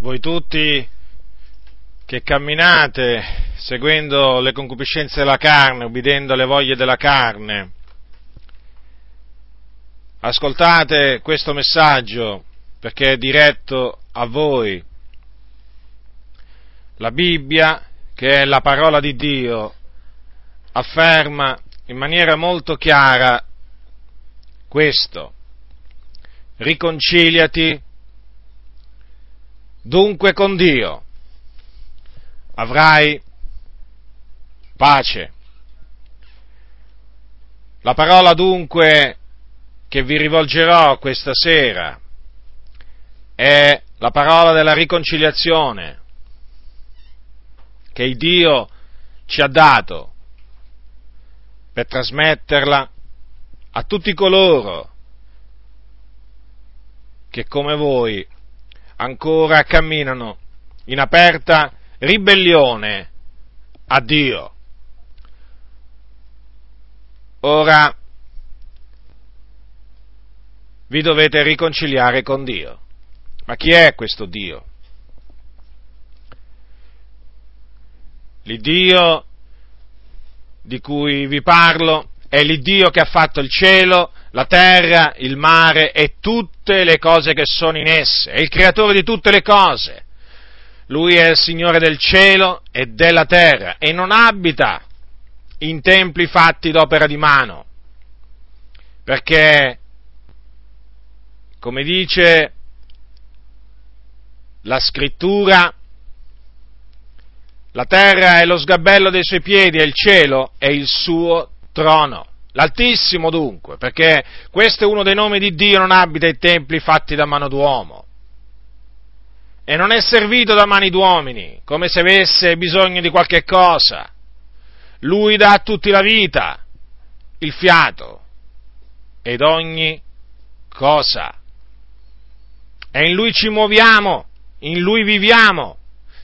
voi tutti che camminate seguendo le concupiscenze della carne, ubbidendo alle voglie della carne, ascoltate questo messaggio perché è diretto a voi. La Bibbia, che è la parola di Dio, afferma in maniera molto chiara questo. Riconciliati dunque con Dio. Avrai pace. La parola dunque che vi rivolgerò questa sera è la parola della riconciliazione che il Dio ci ha dato per trasmetterla a tutti coloro che come voi ancora camminano in aperta ribellione a Dio. Ora vi dovete riconciliare con Dio. Ma chi è questo Dio? L'Iddio di cui vi parlo è l'Iddio che ha fatto il cielo, la terra, il mare e tutte le cose che sono in esse, è il creatore di tutte le cose. Lui è il Signore del cielo e della terra e non abita in templi fatti d'opera di mano, perché, come dice la scrittura, la terra è lo sgabello dei suoi piedi e il cielo è il suo trono. L'Altissimo dunque, perché questo è uno dei nomi di Dio, non abita in templi fatti da mano d'uomo. E non è servito da mani d'uomini, come se avesse bisogno di qualche cosa. Lui dà a tutti la vita, il fiato ed ogni cosa. E in Lui ci muoviamo, in Lui viviamo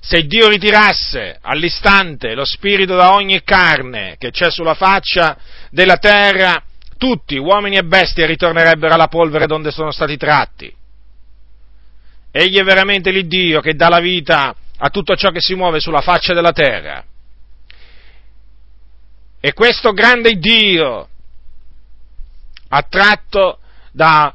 se Dio ritirasse all'istante lo spirito da ogni carne che c'è sulla faccia della terra, tutti, uomini e bestie, ritornerebbero alla polvere donde sono stati tratti. Egli è veramente l'Iddio che dà la vita a tutto ciò che si muove sulla faccia della terra. E questo grande Dio, attratto da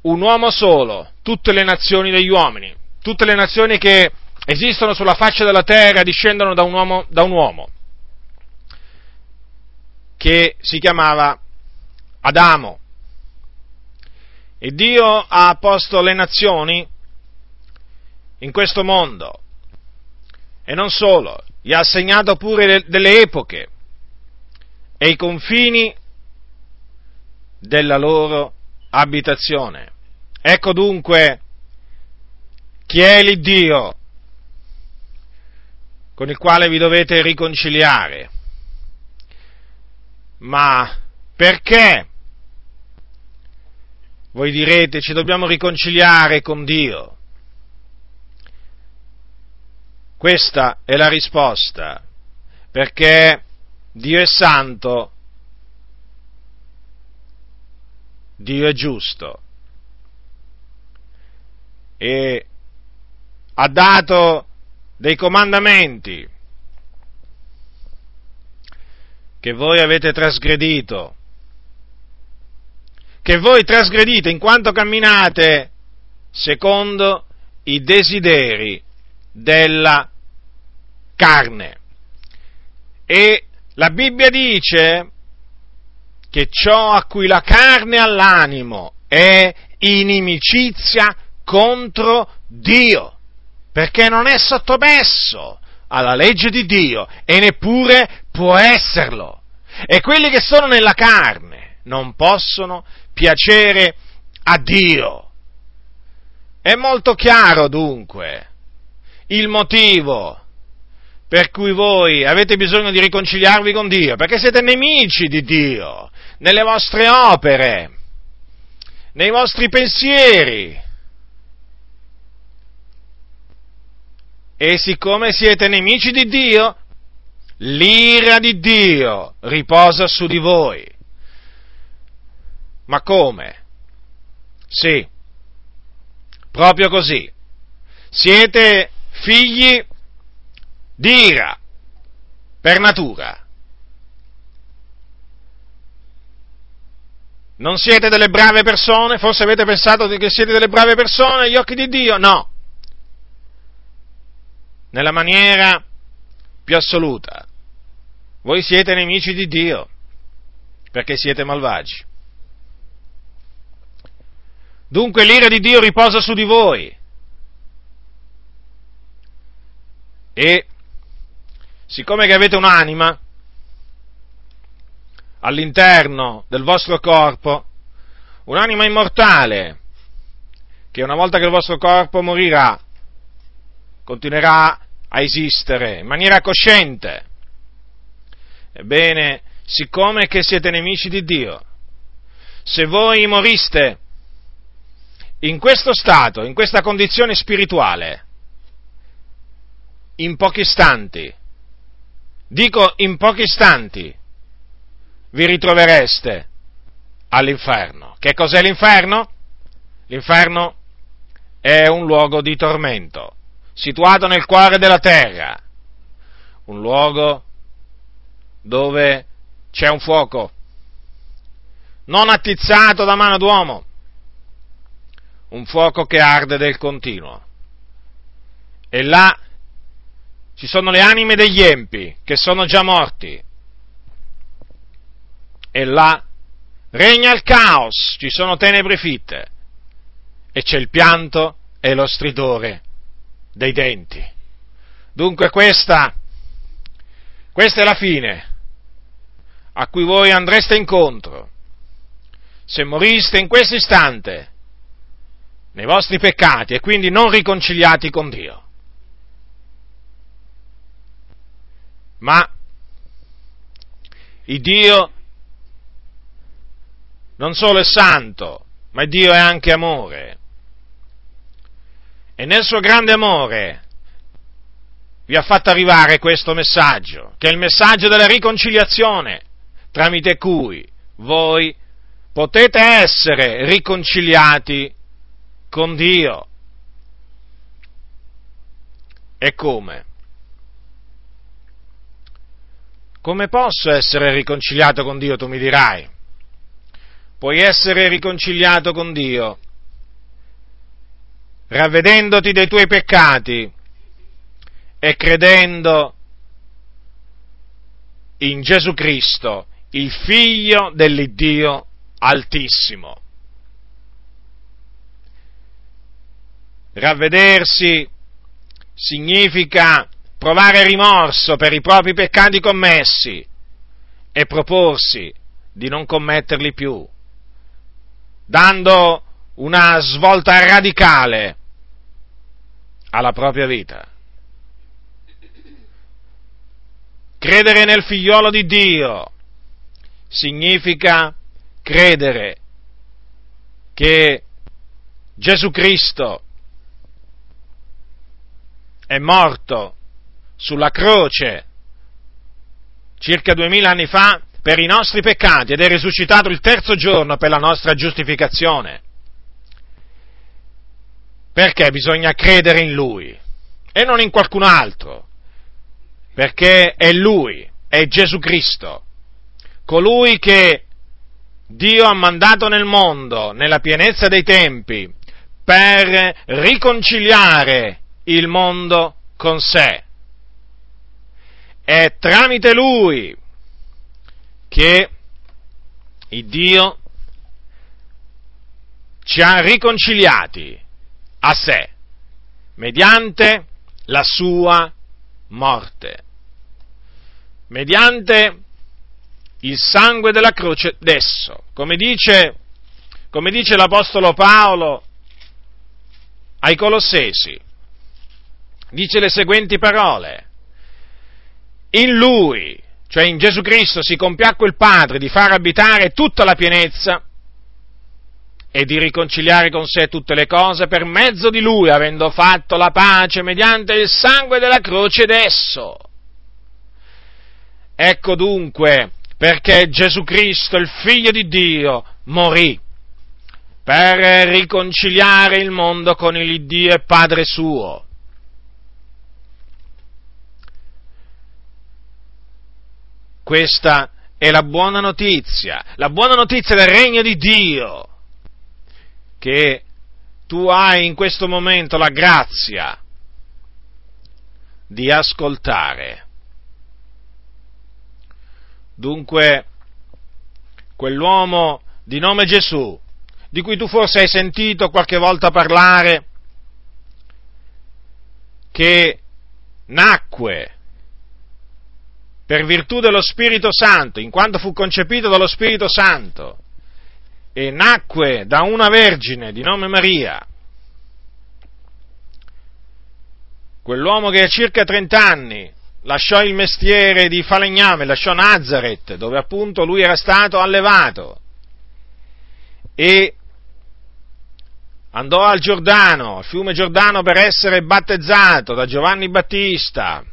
un uomo solo, tutte le nazioni degli uomini, tutte le nazioni che esistono sulla faccia della terra discendono da un uomo, da un uomo che si chiamava Adamo. E Dio ha posto le nazioni in questo mondo. E non solo, gli ha assegnato pure delle epoche e i confini della loro abitazione. Ecco dunque chi è l'Iddio con il quale vi dovete riconciliare. Ma perché? Voi direte ci dobbiamo riconciliare con Dio. Questa è la risposta, perché Dio è santo, Dio è giusto e ha dato dei comandamenti che voi avete trasgredito, che voi trasgredite in quanto camminate secondo i desideri della carne. E la Bibbia dice che ciò a cui la carne ha l'animo è inimicizia contro Dio perché non è sottomesso alla legge di Dio e neppure può esserlo. E quelli che sono nella carne non possono piacere a Dio. È molto chiaro dunque il motivo per cui voi avete bisogno di riconciliarvi con Dio, perché siete nemici di Dio nelle vostre opere, nei vostri pensieri, E siccome siete nemici di Dio, l'ira di Dio riposa su di voi. Ma come? Sì, proprio così. siete figli di ira per natura. Non siete delle brave persone? Forse avete pensato che siete delle brave persone agli occhi di Dio? No. Nella maniera più assoluta. Voi siete nemici di Dio perché siete malvagi. Dunque l'ira di Dio riposa su di voi. E siccome che avete un'anima all'interno del vostro corpo, un'anima immortale, che una volta che il vostro corpo morirà, continuerà a esistere in maniera cosciente. Ebbene, siccome che siete nemici di Dio, se voi moriste in questo stato, in questa condizione spirituale, in pochi istanti, dico in pochi istanti, vi ritrovereste all'inferno. Che cos'è l'inferno? L'inferno è un luogo di tormento, situato nel cuore della terra, un luogo dove c'è un fuoco, non attizzato da mano d'uomo, un fuoco che arde del continuo. E là ci sono le anime degli empi che sono già morti. E là regna il caos, ci sono tenebre fitte e c'è il pianto e lo stridore dei denti. Dunque questa, questa è la fine a cui voi andreste incontro se moriste in questo istante nei vostri peccati e quindi non riconciliati con Dio. Ma il Dio non solo è santo, ma Dio è anche amore. E nel suo grande amore vi ha fatto arrivare questo messaggio, che è il messaggio della riconciliazione, tramite cui voi potete essere riconciliati con Dio. E come? Come posso essere riconciliato con Dio, tu mi dirai? Puoi essere riconciliato con Dio ravvedendoti dei tuoi peccati e credendo in Gesù Cristo, il figlio dell'Iddio Altissimo. Ravvedersi significa provare rimorso per i propri peccati commessi e proporsi di non commetterli più, dando una svolta radicale alla propria vita. Credere nel figliolo di Dio significa credere che Gesù Cristo è morto sulla croce circa duemila anni fa per i nostri peccati ed è risuscitato il terzo giorno per la nostra giustificazione. Perché bisogna credere in Lui e non in qualcun altro? Perché è Lui, è Gesù Cristo, colui che Dio ha mandato nel mondo, nella pienezza dei tempi, per riconciliare il mondo con sé. È tramite lui che Dio ci ha riconciliati a sé mediante la sua morte, mediante il sangue della croce d'esso, come dice, come dice l'Apostolo Paolo ai Colossesi, dice le seguenti parole, in lui, cioè in Gesù Cristo, si compiacque il Padre di far abitare tutta la pienezza e di riconciliare con sé tutte le cose per mezzo di lui, avendo fatto la pace mediante il sangue della croce d'esso. Ecco dunque perché Gesù Cristo, il figlio di Dio, morì per riconciliare il mondo con il Dio e Padre suo. Questa è la buona notizia, la buona notizia del regno di Dio, che tu hai in questo momento la grazia di ascoltare. Dunque, quell'uomo di nome Gesù, di cui tu forse hai sentito qualche volta parlare, che nacque per virtù dello Spirito Santo, in quanto fu concepito dallo Spirito Santo, e nacque da una vergine di nome Maria, quell'uomo che a circa 30 anni lasciò il mestiere di falegname, lasciò Nazareth, dove appunto lui era stato allevato, e andò al Giordano, al fiume Giordano per essere battezzato da Giovanni Battista,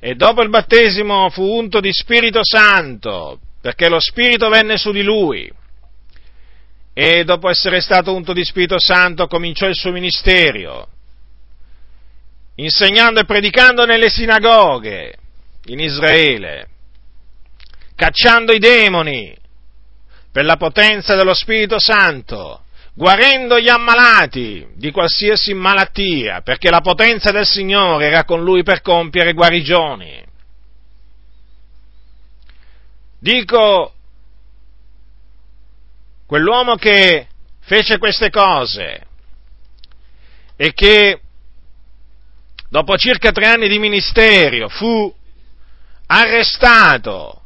e dopo il battesimo fu unto di Spirito Santo, perché lo Spirito venne su di lui, e dopo essere stato unto di Spirito Santo cominciò il suo ministero, insegnando e predicando nelle sinagoghe in Israele, cacciando i demoni per la potenza dello Spirito Santo, guarendo gli ammalati di qualsiasi malattia, perché la potenza del Signore era con lui per compiere guarigioni. Dico, quell'uomo che fece queste cose e che dopo circa tre anni di ministero, fu arrestato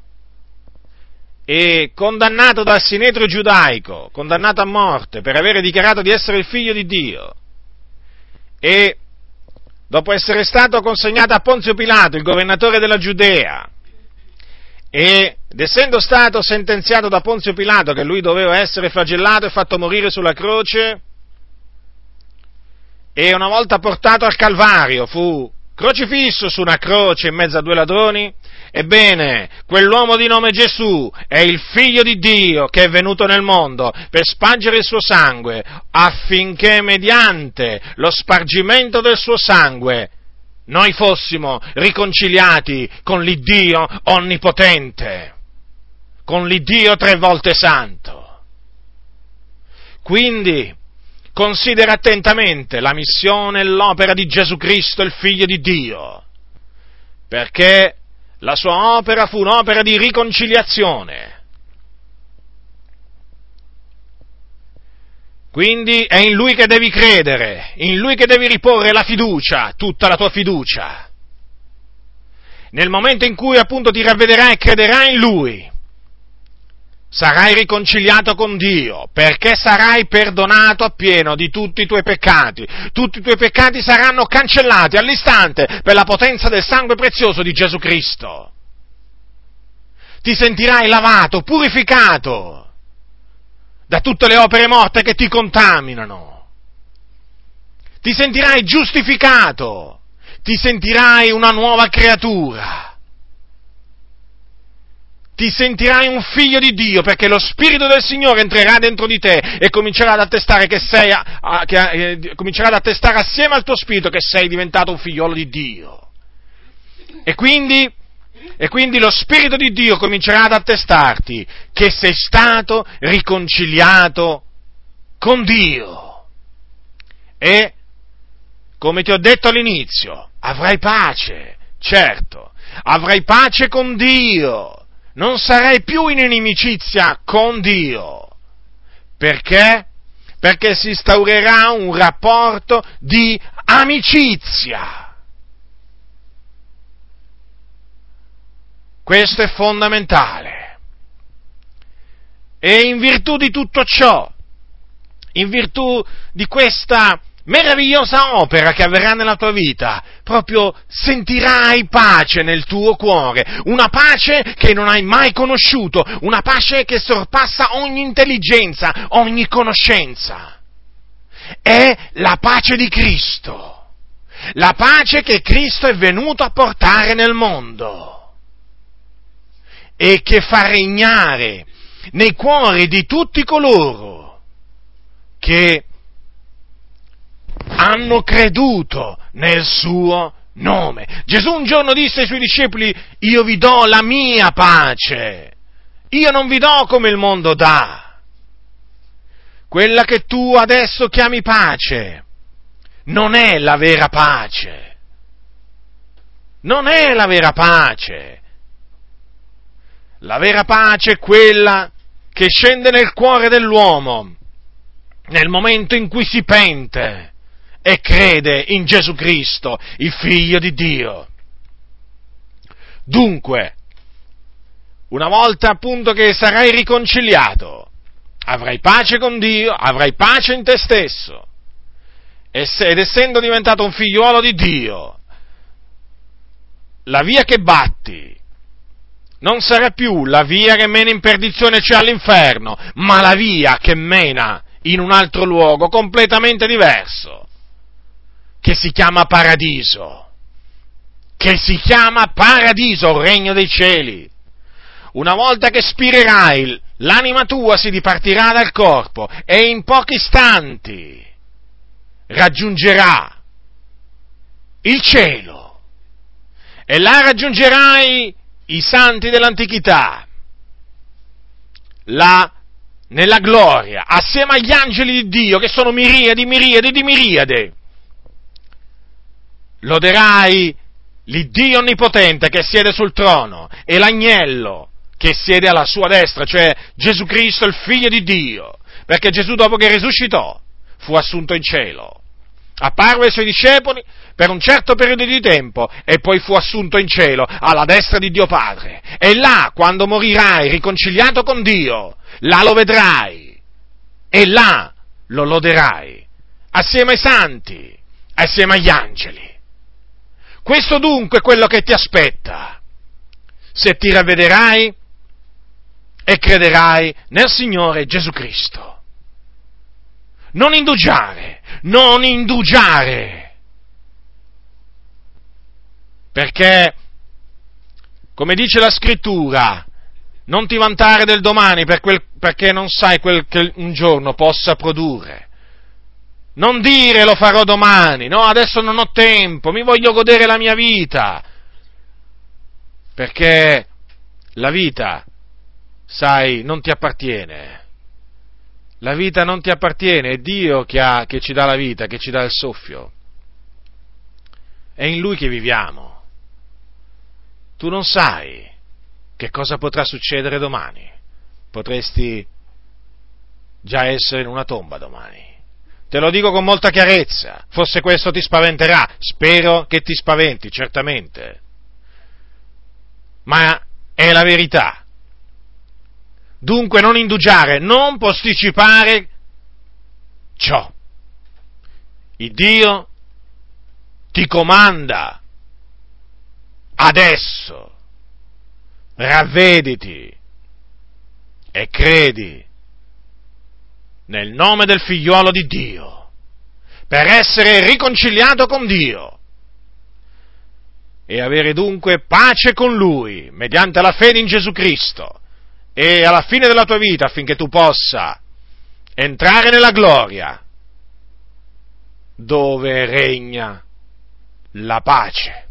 e condannato dal sinedrio giudaico, condannato a morte per avere dichiarato di essere il figlio di Dio. E dopo essere stato consegnato a Ponzio Pilato, il governatore della Giudea, ed essendo stato sentenziato da Ponzio Pilato che lui doveva essere flagellato e fatto morire sulla croce, e una volta portato al Calvario fu crocifisso su una croce in mezzo a due ladroni? Ebbene, quell'uomo di nome Gesù è il figlio di Dio che è venuto nel mondo per spargere il suo sangue affinché mediante lo spargimento del suo sangue noi fossimo riconciliati con l'Iddio onnipotente, con l'Iddio tre volte santo. Quindi, considera attentamente la missione e l'opera di Gesù Cristo, il Figlio di Dio, perché la sua opera fu un'opera di riconciliazione. Quindi è in Lui che devi credere, in Lui che devi riporre la fiducia, tutta la tua fiducia. Nel momento in cui appunto ti ravvederai e crederai in Lui, sarai riconciliato con Dio, perché sarai perdonato appieno di tutti i tuoi peccati. Tutti i tuoi peccati saranno cancellati all'istante per la potenza del sangue prezioso di Gesù Cristo. Ti sentirai lavato, purificato da tutte le opere morte che ti contaminano. Ti sentirai giustificato, ti sentirai una nuova creatura ti sentirai un figlio di Dio perché lo Spirito del Signore entrerà dentro di te e comincerà ad attestare, che sei, che, eh, comincerà ad attestare assieme al tuo Spirito che sei diventato un figliolo di Dio. E quindi, e quindi lo Spirito di Dio comincerà ad attestarti che sei stato riconciliato con Dio. E, come ti ho detto all'inizio, avrai pace, certo, avrai pace con Dio non sarai più in inimicizia con Dio. Perché? Perché si instaurerà un rapporto di amicizia. Questo è fondamentale. E in virtù di tutto ciò, in virtù di questa meravigliosa opera che avverrà nella tua vita, proprio sentirai pace nel tuo cuore, una pace che non hai mai conosciuto, una pace che sorpassa ogni intelligenza, ogni conoscenza. È la pace di Cristo, la pace che Cristo è venuto a portare nel mondo e che fa regnare nei cuori di tutti coloro che hanno creduto nel suo nome. Gesù un giorno disse ai suoi discepoli, io vi do la mia pace, io non vi do come il mondo dà. Quella che tu adesso chiami pace non è la vera pace. Non è la vera pace. La vera pace è quella che scende nel cuore dell'uomo nel momento in cui si pente e crede in Gesù Cristo, il Figlio di Dio. Dunque, una volta appunto che sarai riconciliato, avrai pace con Dio, avrai pace in te stesso, ed essendo diventato un figliuolo di Dio, la via che batti non sarà più la via che mena in perdizione, cioè all'inferno, ma la via che mena in un altro luogo completamente diverso, che si chiama paradiso, che si chiama paradiso, regno dei cieli. Una volta che spirerai, l'anima tua si dipartirà dal corpo e in pochi istanti raggiungerà il cielo e là raggiungerai i santi dell'antichità, là nella gloria, assieme agli angeli di Dio, che sono miriadi, miriadi di miriade. Loderai l'Iddio onnipotente che siede sul trono e l'agnello che siede alla sua destra, cioè Gesù Cristo, il figlio di Dio, perché Gesù dopo che risuscitò fu assunto in cielo. Apparve ai suoi discepoli per un certo periodo di tempo e poi fu assunto in cielo alla destra di Dio Padre. E là, quando morirai riconciliato con Dio, là lo vedrai e là lo loderai assieme ai santi, assieme agli angeli. Questo dunque è quello che ti aspetta se ti ravvederai e crederai nel Signore Gesù Cristo. Non indugiare, non indugiare. Perché, come dice la scrittura, non ti vantare del domani per quel, perché non sai quel che un giorno possa produrre. Non dire lo farò domani, no, adesso non ho tempo, mi voglio godere la mia vita. Perché la vita, sai, non ti appartiene. La vita non ti appartiene, è Dio che, ha, che ci dà la vita, che ci dà il soffio. È in Lui che viviamo. Tu non sai che cosa potrà succedere domani. Potresti già essere in una tomba domani. Te lo dico con molta chiarezza, forse questo ti spaventerà, spero che ti spaventi, certamente. Ma è la verità. Dunque non indugiare, non posticipare ciò. Il Dio ti comanda adesso ravvediti e credi nel nome del figliuolo di Dio, per essere riconciliato con Dio e avere dunque pace con Lui mediante la fede in Gesù Cristo e alla fine della tua vita affinché tu possa entrare nella gloria dove regna la pace.